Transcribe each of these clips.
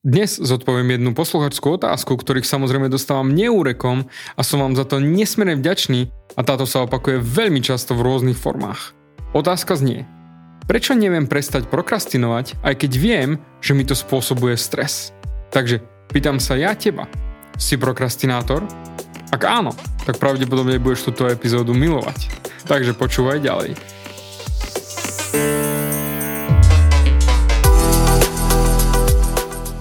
Dnes zodpoviem jednu posluchačskú otázku, ktorých samozrejme dostávam neúrekom a som vám za to nesmierne vďačný a táto sa opakuje veľmi často v rôznych formách. Otázka znie, prečo neviem prestať prokrastinovať, aj keď viem, že mi to spôsobuje stres? Takže pýtam sa ja teba, si prokrastinátor? Ak áno, tak pravdepodobne budeš túto epizódu milovať. Takže počúvaj ďalej.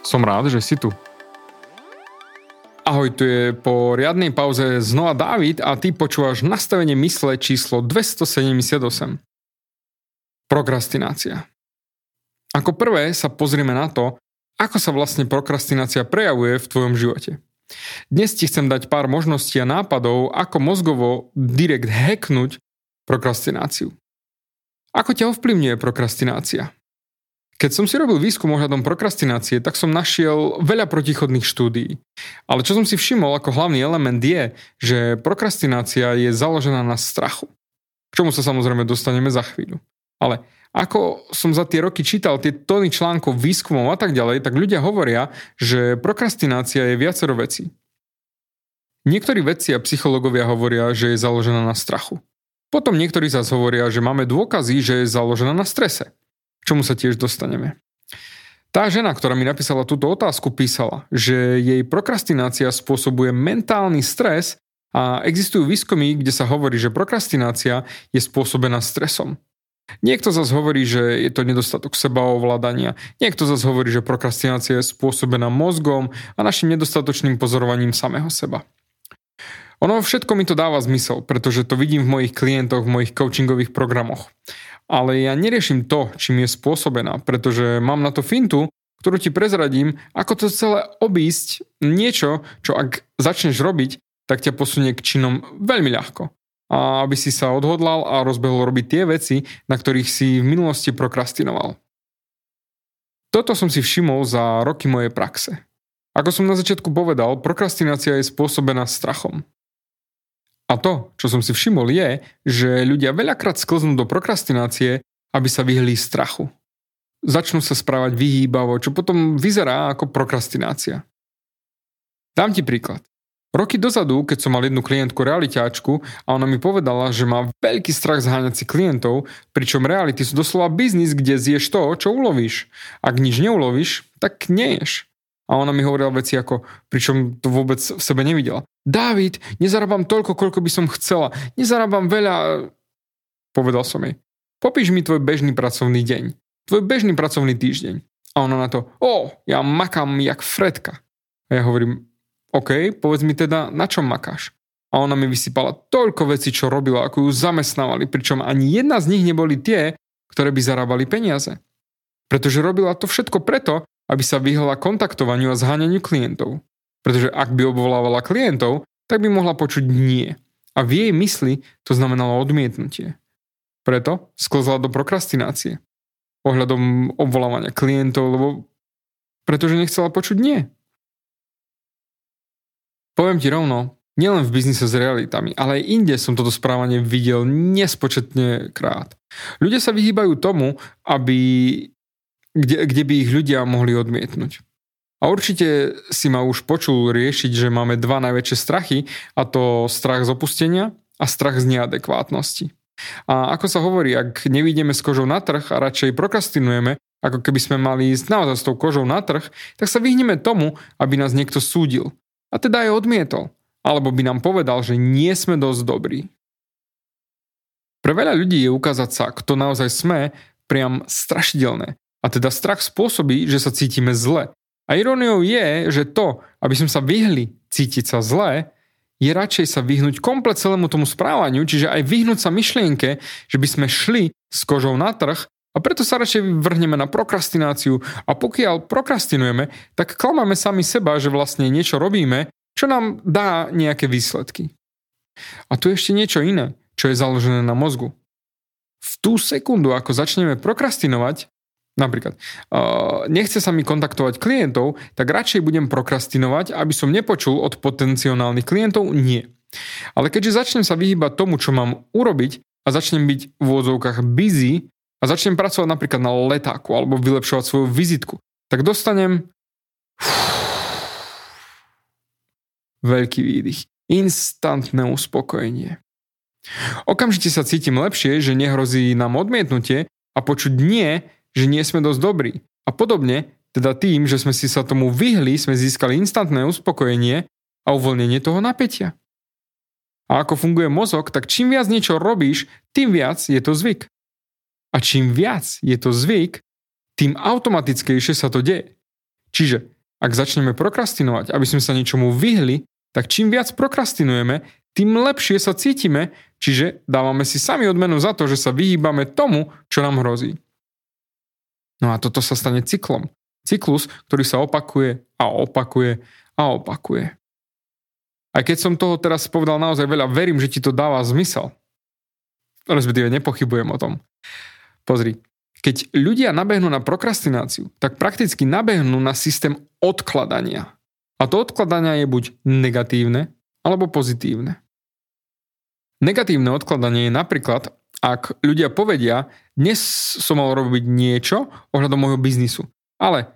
Som rád, že si tu. Ahoj, tu je po riadnej pauze znova David a ty počúvaš nastavenie mysle číslo 278. Prokrastinácia. Ako prvé sa pozrieme na to, ako sa vlastne prokrastinácia prejavuje v tvojom živote. Dnes ti chcem dať pár možností a nápadov, ako mozgovo direkt hacknúť prokrastináciu. Ako ťa ovplyvňuje prokrastinácia? Keď som si robil výskum ohľadom prokrastinácie, tak som našiel veľa protichodných štúdií. Ale čo som si všimol ako hlavný element je, že prokrastinácia je založená na strachu. K čomu sa samozrejme dostaneme za chvíľu. Ale ako som za tie roky čítal tie tóny článkov, výskumov a tak ďalej, tak ľudia hovoria, že prokrastinácia je viacero vecí. Niektorí vedci a psychológovia hovoria, že je založená na strachu. Potom niektorí zase hovoria, že máme dôkazy, že je založená na strese čomu sa tiež dostaneme. Tá žena, ktorá mi napísala túto otázku, písala, že jej prokrastinácia spôsobuje mentálny stres a existujú výskumy, kde sa hovorí, že prokrastinácia je spôsobená stresom. Niekto zase hovorí, že je to nedostatok sebaovládania, niekto zase hovorí, že prokrastinácia je spôsobená mozgom a našim nedostatočným pozorovaním samého seba. Ono všetko mi to dáva zmysel, pretože to vidím v mojich klientoch, v mojich coachingových programoch ale ja neriešim to, čím je spôsobená, pretože mám na to fintu, ktorú ti prezradím, ako to celé obísť niečo, čo ak začneš robiť, tak ťa posunie k činom veľmi ľahko. A aby si sa odhodlal a rozbehol robiť tie veci, na ktorých si v minulosti prokrastinoval. Toto som si všimol za roky mojej praxe. Ako som na začiatku povedal, prokrastinácia je spôsobená strachom. A to, čo som si všimol, je, že ľudia veľakrát sklznú do prokrastinácie, aby sa vyhli strachu. Začnú sa správať vyhýbavo, čo potom vyzerá ako prokrastinácia. Dám ti príklad. Roky dozadu, keď som mal jednu klientku realitáčku a ona mi povedala, že má veľký strach zháňať si klientov, pričom reality sú doslova biznis, kde zješ to, čo ulovíš. Ak nič neulovíš, tak neješ. A ona mi hovorila veci ako, pričom to vôbec v sebe nevidela. David, nezarábam toľko, koľko by som chcela. Nezarábam veľa. Povedal som jej. Popíš mi tvoj bežný pracovný deň. Tvoj bežný pracovný týždeň. A ona na to, o, ja makám jak Fredka. A ja hovorím, OK, povedz mi teda, na čom makáš? A ona mi vysypala toľko vecí, čo robila, ako ju zamestnávali, pričom ani jedna z nich neboli tie, ktoré by zarábali peniaze. Pretože robila to všetko preto, aby sa vyhla kontaktovaniu a zháňaniu klientov. Pretože ak by obvolávala klientov, tak by mohla počuť nie. A v jej mysli to znamenalo odmietnutie. Preto sklzla do prokrastinácie. Ohľadom obvolávania klientov, lebo pretože nechcela počuť nie. Poviem ti rovno, nielen v biznise s realitami, ale aj inde som toto správanie videl nespočetne krát. Ľudia sa vyhýbajú tomu, aby kde, kde by ich ľudia mohli odmietnúť. A určite si ma už počul riešiť, že máme dva najväčšie strachy, a to strach z opustenia a strach z neadekvátnosti. A ako sa hovorí, ak nevidíme s kožou na trh a radšej prokrastinujeme, ako keby sme mali ísť naozaj s tou kožou na trh, tak sa vyhneme tomu, aby nás niekto súdil. a teda je odmietol. Alebo by nám povedal, že nie sme dosť dobrí. Pre veľa ľudí je ukázať sa, kto naozaj sme, priam strašidelné. A teda strach spôsobí, že sa cítime zle. A iróniou je, že to, aby sme sa vyhli cítiť sa zle, je radšej sa vyhnúť komplet celému tomu správaniu, čiže aj vyhnúť sa myšlienke, že by sme šli s kožou na trh a preto sa radšej vrhneme na prokrastináciu a pokiaľ prokrastinujeme, tak klamáme sami seba, že vlastne niečo robíme, čo nám dá nejaké výsledky. A tu je ešte niečo iné, čo je založené na mozgu. V tú sekundu, ako začneme prokrastinovať, Napríklad, uh, nechce sa mi kontaktovať klientov, tak radšej budem prokrastinovať, aby som nepočul od potenciálnych klientov nie. Ale keďže začnem sa vyhýbať tomu, čo mám urobiť a začnem byť v úvodzovkách busy a začnem pracovať napríklad na letáku alebo vylepšovať svoju vizitku, tak dostanem veľký výdych. Instantné uspokojenie. Okamžite sa cítim lepšie, že nehrozí nám odmietnutie a počuť nie že nie sme dosť dobrí. A podobne, teda tým, že sme si sa tomu vyhli, sme získali instantné uspokojenie a uvoľnenie toho napätia. A ako funguje mozog, tak čím viac niečo robíš, tým viac je to zvyk. A čím viac je to zvyk, tým automatickejšie sa to deje. Čiže ak začneme prokrastinovať, aby sme sa niečomu vyhli, tak čím viac prokrastinujeme, tým lepšie sa cítime, čiže dávame si sami odmenu za to, že sa vyhýbame tomu, čo nám hrozí. No a toto sa stane cyklom. Cyklus, ktorý sa opakuje a opakuje a opakuje. Aj keď som toho teraz povedal naozaj veľa, verím, že ti to dáva zmysel. Respektíve nepochybujem o tom. Pozri, keď ľudia nabehnú na prokrastináciu, tak prakticky nabehnú na systém odkladania. A to odkladania je buď negatívne, alebo pozitívne. Negatívne odkladanie je napríklad, ak ľudia povedia, dnes som mal robiť niečo ohľadom môjho biznisu, ale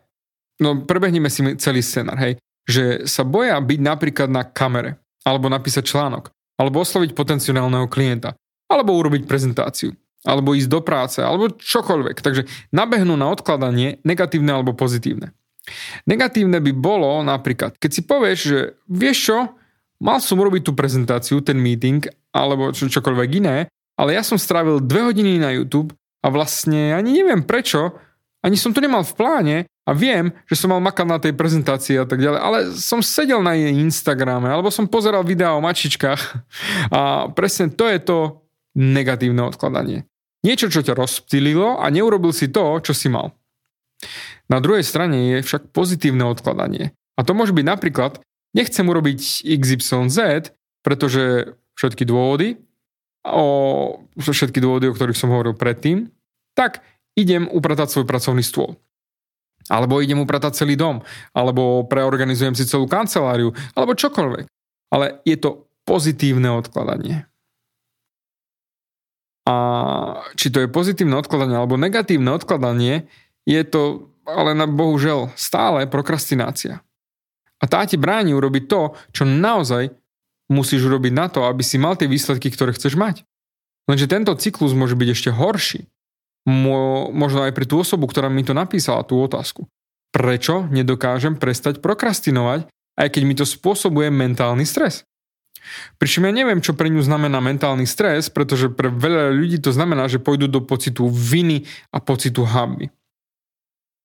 no prebehneme si celý scenár, hej, že sa boja byť napríklad na kamere, alebo napísať článok, alebo osloviť potenciálneho klienta, alebo urobiť prezentáciu, alebo ísť do práce, alebo čokoľvek. Takže nabehnú na odkladanie negatívne alebo pozitívne. Negatívne by bolo napríklad, keď si povieš, že vieš čo, mal som urobiť tú prezentáciu, ten meeting, alebo čo, čokoľvek iné, ale ja som strávil dve hodiny na YouTube a vlastne ani neviem prečo, ani som to nemal v pláne a viem, že som mal makať na tej prezentácii a tak ďalej, ale som sedel na jej Instagrame alebo som pozeral videa o mačičkách a presne to je to negatívne odkladanie. Niečo, čo ťa rozptýlilo a neurobil si to, čo si mal. Na druhej strane je však pozitívne odkladanie. A to môže byť napríklad, nechcem urobiť XYZ, pretože všetky dôvody, o všetky dôvody, o ktorých som hovoril predtým, tak idem upratať svoj pracovný stôl. Alebo idem upratať celý dom, alebo preorganizujem si celú kanceláriu, alebo čokoľvek. Ale je to pozitívne odkladanie. A či to je pozitívne odkladanie alebo negatívne odkladanie, je to ale na bohužel stále prokrastinácia. A tá ti bráni urobiť to, čo naozaj musíš urobiť na to, aby si mal tie výsledky, ktoré chceš mať. Lenže tento cyklus môže byť ešte horší. Mo, možno aj pre tú osobu, ktorá mi to napísala, tú otázku. Prečo nedokážem prestať prokrastinovať, aj keď mi to spôsobuje mentálny stres? Pričom ja neviem, čo pre ňu znamená mentálny stres, pretože pre veľa ľudí to znamená, že pôjdu do pocitu viny a pocitu hamby.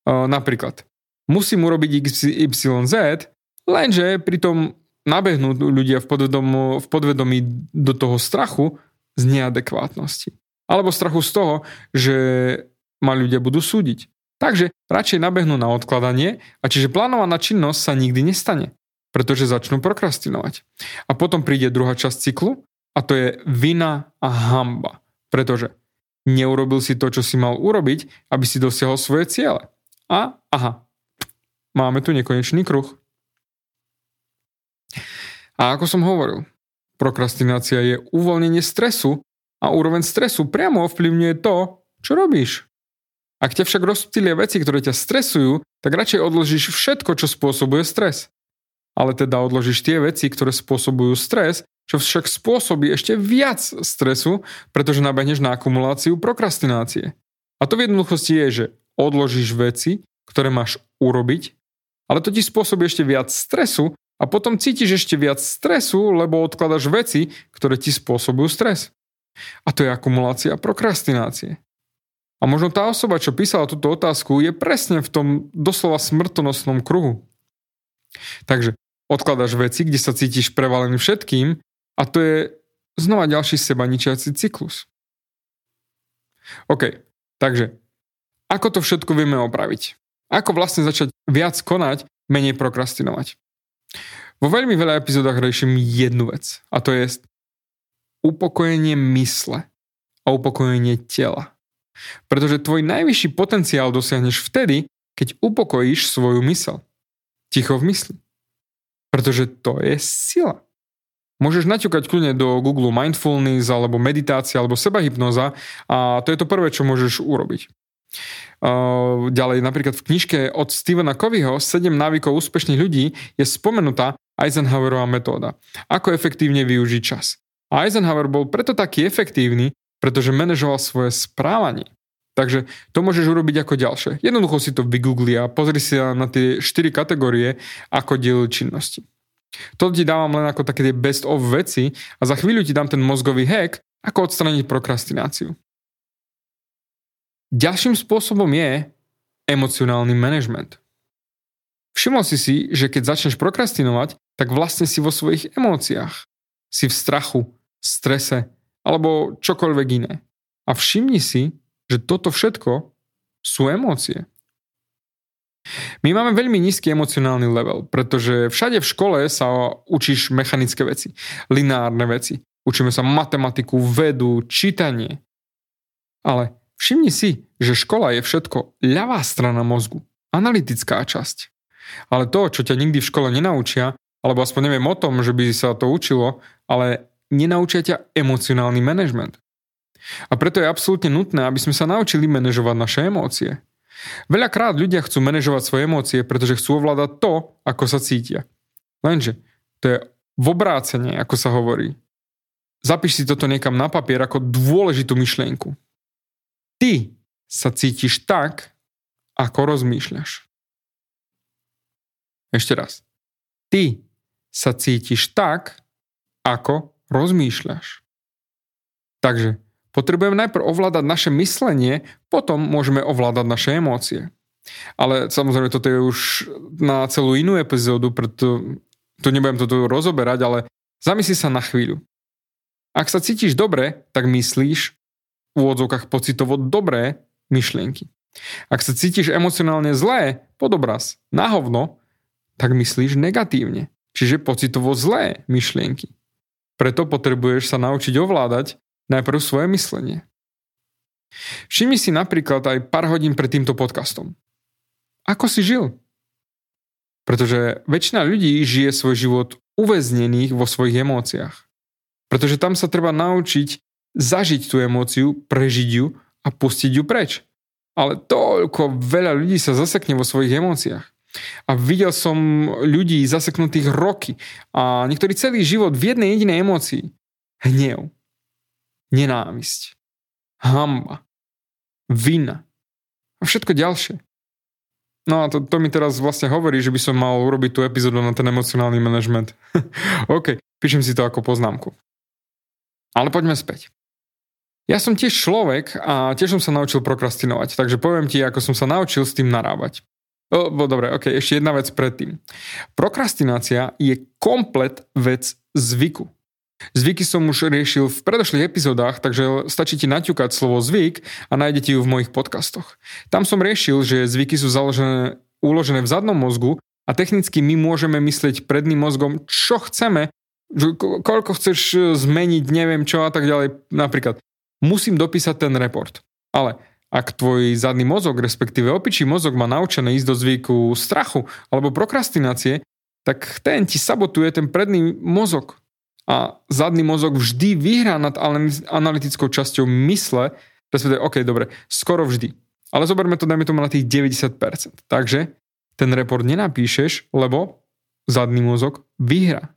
Napríklad, musím urobiť XYZ, lenže pritom nabehnú ľudia v, podvedom, v podvedomí do toho strachu z neadekvátnosti. Alebo strachu z toho, že ma ľudia budú súdiť. Takže radšej nabehnú na odkladanie a čiže plánovaná činnosť sa nikdy nestane, pretože začnú prokrastinovať. A potom príde druhá časť cyklu a to je vina a hamba, pretože neurobil si to, čo si mal urobiť, aby si dosiahol svoje ciele. A aha, máme tu nekonečný kruh. A ako som hovoril, prokrastinácia je uvoľnenie stresu a úroveň stresu priamo ovplyvňuje to, čo robíš. Ak ťa však rozptýlia veci, ktoré ťa stresujú, tak radšej odložíš všetko, čo spôsobuje stres. Ale teda odložíš tie veci, ktoré spôsobujú stres, čo však spôsobí ešte viac stresu, pretože nabehneš na akumuláciu prokrastinácie. A to v jednoduchosti je, že odložíš veci, ktoré máš urobiť, ale to ti spôsobí ešte viac stresu, a potom cítiš ešte viac stresu, lebo odkladaš veci, ktoré ti spôsobujú stres. A to je akumulácia prokrastinácie. A možno tá osoba, čo písala túto otázku, je presne v tom doslova smrtonosnom kruhu. Takže odkladaš veci, kde sa cítiš prevalený všetkým a to je znova ďalší seba ničiaci cyklus. OK, takže ako to všetko vieme opraviť? Ako vlastne začať viac konať, menej prokrastinovať? Vo veľmi veľa epizódach riešim jednu vec a to je upokojenie mysle a upokojenie tela. Pretože tvoj najvyšší potenciál dosiahneš vtedy, keď upokojíš svoju mysel. Ticho v mysli. Pretože to je sila. Môžeš naťukať kľudne do Google Mindfulness alebo meditácia alebo sebahypnoza a to je to prvé, čo môžeš urobiť. Uh, ďalej, napríklad v knižke od Stevena Coveyho 7 návykov úspešných ľudí je spomenutá Eisenhowerová metóda. Ako efektívne využiť čas. A Eisenhower bol preto taký efektívny, pretože manažoval svoje správanie. Takže to môžeš urobiť ako ďalšie. Jednoducho si to vygoogli a pozri si na tie 4 kategórie, ako dielili činnosti. To ti dávam len ako také best of veci a za chvíľu ti dám ten mozgový hack, ako odstraniť prokrastináciu. Ďalším spôsobom je emocionálny management. Všimol si si, že keď začneš prokrastinovať, tak vlastne si vo svojich emóciách. Si v strachu, strese, alebo čokoľvek iné. A všimni si, že toto všetko sú emócie. My máme veľmi nízky emocionálny level, pretože všade v škole sa učíš mechanické veci, lineárne veci. Učíme sa matematiku, vedu, čítanie. Ale všimni si, že škola je všetko ľavá strana mozgu, analytická časť. Ale to, čo ťa nikdy v škole nenaučia, alebo aspoň neviem o tom, že by sa to učilo, ale nenaučia ťa emocionálny manažment. A preto je absolútne nutné, aby sme sa naučili manažovať naše emócie. Veľakrát ľudia chcú manažovať svoje emócie, pretože chcú ovládať to, ako sa cítia. Lenže to je v obrácenie, ako sa hovorí. Zapíš si toto niekam na papier ako dôležitú myšlienku. Ty sa cítiš tak, ako rozmýšľaš. Ešte raz. Ty sa cítiš tak, ako rozmýšľaš. Takže potrebujeme najprv ovládať naše myslenie, potom môžeme ovládať naše emócie. Ale samozrejme, toto je už na celú inú epizódu, preto tu nebudem toto rozoberať, ale zamysli sa na chvíľu. Ak sa cítiš dobre, tak myslíš úvodzovkách pocitovo dobré myšlienky. Ak sa cítiš emocionálne zlé, podobraz, na hovno, tak myslíš negatívne, čiže pocitovo zlé myšlienky. Preto potrebuješ sa naučiť ovládať najprv svoje myslenie. Všimni si napríklad aj pár hodín pred týmto podcastom. Ako si žil? Pretože väčšina ľudí žije svoj život uväznených vo svojich emóciách. Pretože tam sa treba naučiť zažiť tú emóciu, prežiť ju a pustiť ju preč. Ale toľko veľa ľudí sa zasekne vo svojich emóciách. A videl som ľudí zaseknutých roky a niektorí celý život v jednej jedinej emócii. Hnev, nenávisť, hamba, vina a všetko ďalšie. No a to, to mi teraz vlastne hovorí, že by som mal urobiť tú epizódu na ten emocionálny manažment. OK, píšem si to ako poznámku. Ale poďme späť. Ja som tiež človek a tiež som sa naučil prokrastinovať, takže poviem ti, ako som sa naučil s tým narábať. O, dobre, ok, ešte jedna vec predtým. Prokrastinácia je komplet vec zvyku. Zvyky som už riešil v predošlých epizódach, takže stačí ti naťukať slovo zvyk a nájdete ju v mojich podcastoch. Tam som riešil, že zvyky sú založené, uložené v zadnom mozgu a technicky my môžeme myslieť predným mozgom, čo chceme, koľko chceš zmeniť, neviem čo a tak ďalej. Napríklad, musím dopísať ten report. Ale ak tvoj zadný mozog, respektíve opičí mozog má naučené ísť do zvyku strachu alebo prokrastinácie, tak ten ti sabotuje ten predný mozog. A zadný mozog vždy vyhrá nad analytickou časťou mysle, respektíve, OK, dobre, skoro vždy. Ale zoberme to, dajme tomu na tých 90%. Takže ten report nenapíšeš, lebo zadný mozog vyhrá.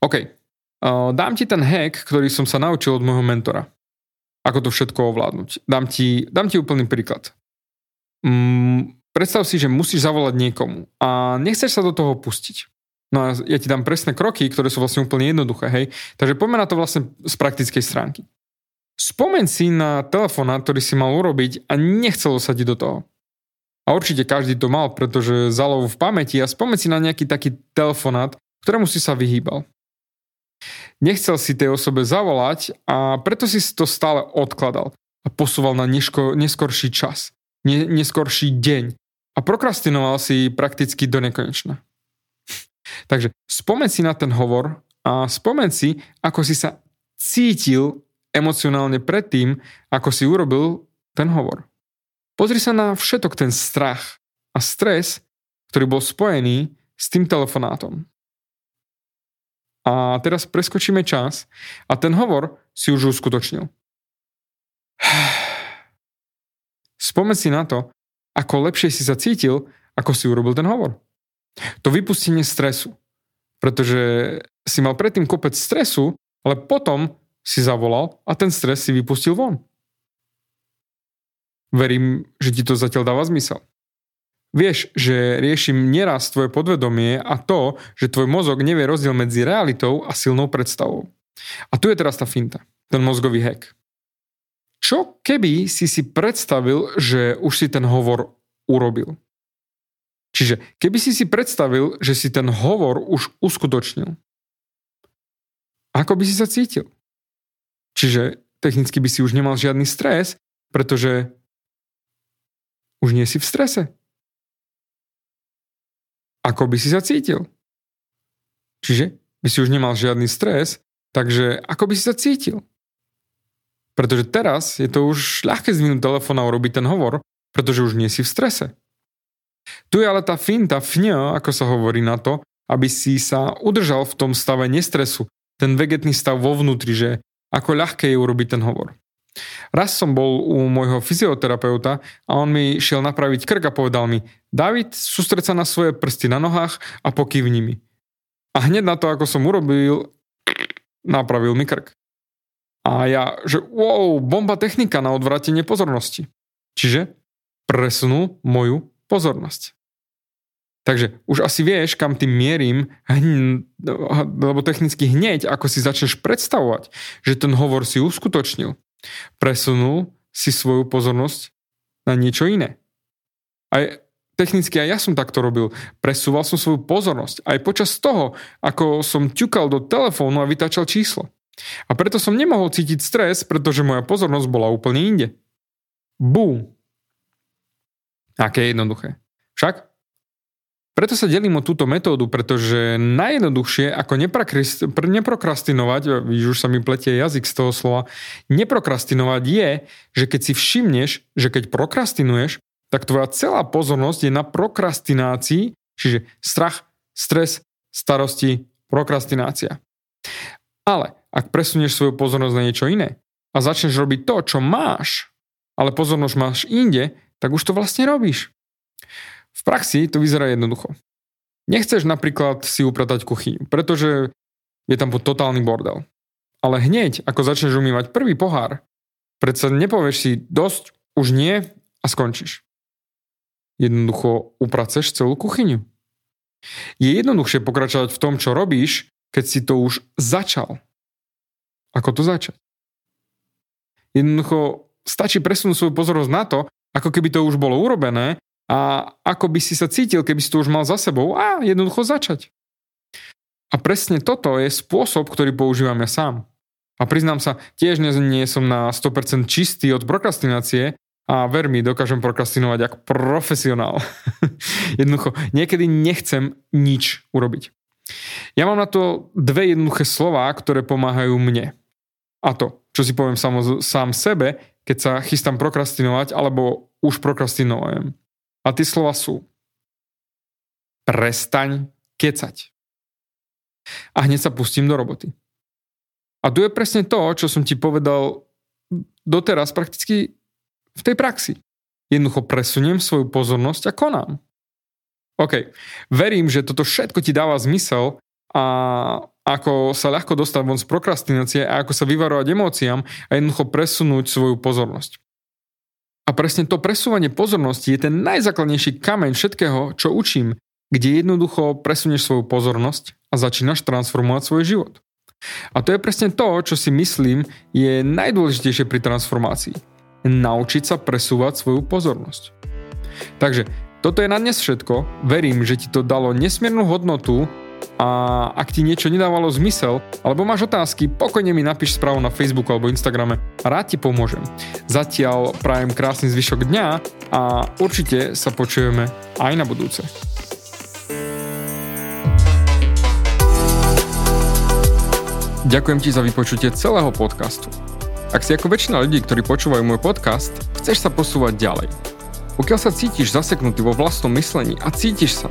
OK, dám ti ten hack, ktorý som sa naučil od môjho mentora ako to všetko ovládnuť. Dám ti, dám ti úplný príklad. Mm, predstav si, že musíš zavolať niekomu a nechceš sa do toho pustiť. No a ja ti dám presné kroky, ktoré sú vlastne úplne jednoduché, hej. Takže poďme na to vlastne z praktickej stránky. Spomeň si na telefonát, ktorý si mal urobiť a nechcelo sa ti do toho. A určite každý to mal, pretože zalovu v pamäti a spomeň si na nejaký taký telefonát, ktorému si sa vyhýbal. Nechcel si tej osobe zavolať a preto si to stále odkladal a posúval na neško, neskorší čas, ne, neskorší deň a prokrastinoval si prakticky do nekonečna. Takže spomen si na ten hovor a spomen si, ako si sa cítil emocionálne predtým, ako si urobil ten hovor. Pozri sa na všetok ten strach a stres, ktorý bol spojený s tým telefonátom. A teraz preskočíme čas a ten hovor si už uskutočnil. Spomen si na to, ako lepšie si sa cítil, ako si urobil ten hovor. To vypustenie stresu. Pretože si mal predtým kopec stresu, ale potom si zavolal a ten stres si vypustil von. Verím, že ti to zatiaľ dáva zmysel. Vieš, že riešim neraz tvoje podvedomie a to, že tvoj mozog nevie rozdiel medzi realitou a silnou predstavou. A tu je teraz tá finta, ten mozgový hack. Čo keby si si predstavil, že už si ten hovor urobil? Čiže keby si si predstavil, že si ten hovor už uskutočnil, ako by si sa cítil? Čiže technicky by si už nemal žiadny stres, pretože už nie si v strese. Ako by si sa cítil? Čiže by si už nemal žiadny stres, takže ako by si sa cítil? Pretože teraz je to už ľahké zvinúť telefón a urobiť ten hovor, pretože už nie si v strese. Tu je ale tá finta, fňa, ako sa hovorí na to, aby si sa udržal v tom stave nestresu, ten vegetný stav vo vnútri, že ako ľahké je urobiť ten hovor. Raz som bol u môjho fyzioterapeuta a on mi šiel napraviť krk a povedal mi David, sústreď sa na svoje prsty na nohách a pokývni mi. A hneď na to, ako som urobil, napravil mi krk. A ja, že wow, bomba technika na odvratenie pozornosti. Čiže presunul moju pozornosť. Takže už asi vieš, kam tým mierim, lebo technicky hneď, ako si začneš predstavovať, že ten hovor si uskutočnil, presunul si svoju pozornosť na niečo iné. Aj technicky aj ja som takto robil. Presúval som svoju pozornosť aj počas toho, ako som ťukal do telefónu a vytačal číslo. A preto som nemohol cítiť stres, pretože moja pozornosť bola úplne inde. Bum. Aké jednoduché. Však? Preto sa delím o túto metódu, pretože najjednoduchšie ako neprokrastinovať, už sa mi pletie jazyk z toho slova, neprokrastinovať je, že keď si všimneš, že keď prokrastinuješ, tak tvoja celá pozornosť je na prokrastinácii, čiže strach, stres, starosti, prokrastinácia. Ale ak presunieš svoju pozornosť na niečo iné a začneš robiť to, čo máš, ale pozornosť máš inde, tak už to vlastne robíš. V praxi to vyzerá jednoducho. Nechceš napríklad si upratať kuchyňu, pretože je tam totálny bordel. Ale hneď, ako začneš umývať prvý pohár, predsa nepovieš si dosť, už nie a skončíš. Jednoducho upraceš celú kuchyňu. Je jednoduchšie pokračovať v tom, čo robíš, keď si to už začal. Ako to začať? Jednoducho stačí presunúť svoju pozornosť na to, ako keby to už bolo urobené a ako by si sa cítil, keby si to už mal za sebou a jednoducho začať. A presne toto je spôsob, ktorý používam ja sám. A priznám sa, tiež nie, som na 100% čistý od prokrastinácie a ver mi, dokážem prokrastinovať ako profesionál. Jednoducho, niekedy nechcem nič urobiť. Ja mám na to dve jednoduché slova, ktoré pomáhajú mne. A to, čo si poviem sám, sám sebe, keď sa chystám prokrastinovať, alebo už prokrastinujem. A tie slova sú prestaň kecať. A hneď sa pustím do roboty. A tu je presne to, čo som ti povedal doteraz prakticky v tej praxi. Jednoducho presuniem svoju pozornosť a konám. OK, verím, že toto všetko ti dáva zmysel a ako sa ľahko dostať von z prokrastinácie a ako sa vyvarovať emóciám a jednoducho presunúť svoju pozornosť. A presne to presúvanie pozornosti je ten najzákladnejší kameň všetkého, čo učím, kde jednoducho presunieš svoju pozornosť a začínaš transformovať svoj život. A to je presne to, čo si myslím je najdôležitejšie pri transformácii. Naučiť sa presúvať svoju pozornosť. Takže toto je na dnes všetko. Verím, že ti to dalo nesmiernu hodnotu a ak ti niečo nedávalo zmysel, alebo máš otázky, pokojne mi napíš správu na Facebooku alebo Instagrame. Rád ti pomôžem. Zatiaľ prajem krásny zvyšok dňa a určite sa počujeme aj na budúce. Ďakujem ti za vypočutie celého podcastu. Ak si ako väčšina ľudí, ktorí počúvajú môj podcast, chceš sa posúvať ďalej pokiaľ sa cítiš zaseknutý vo vlastnom myslení a cítiš sa,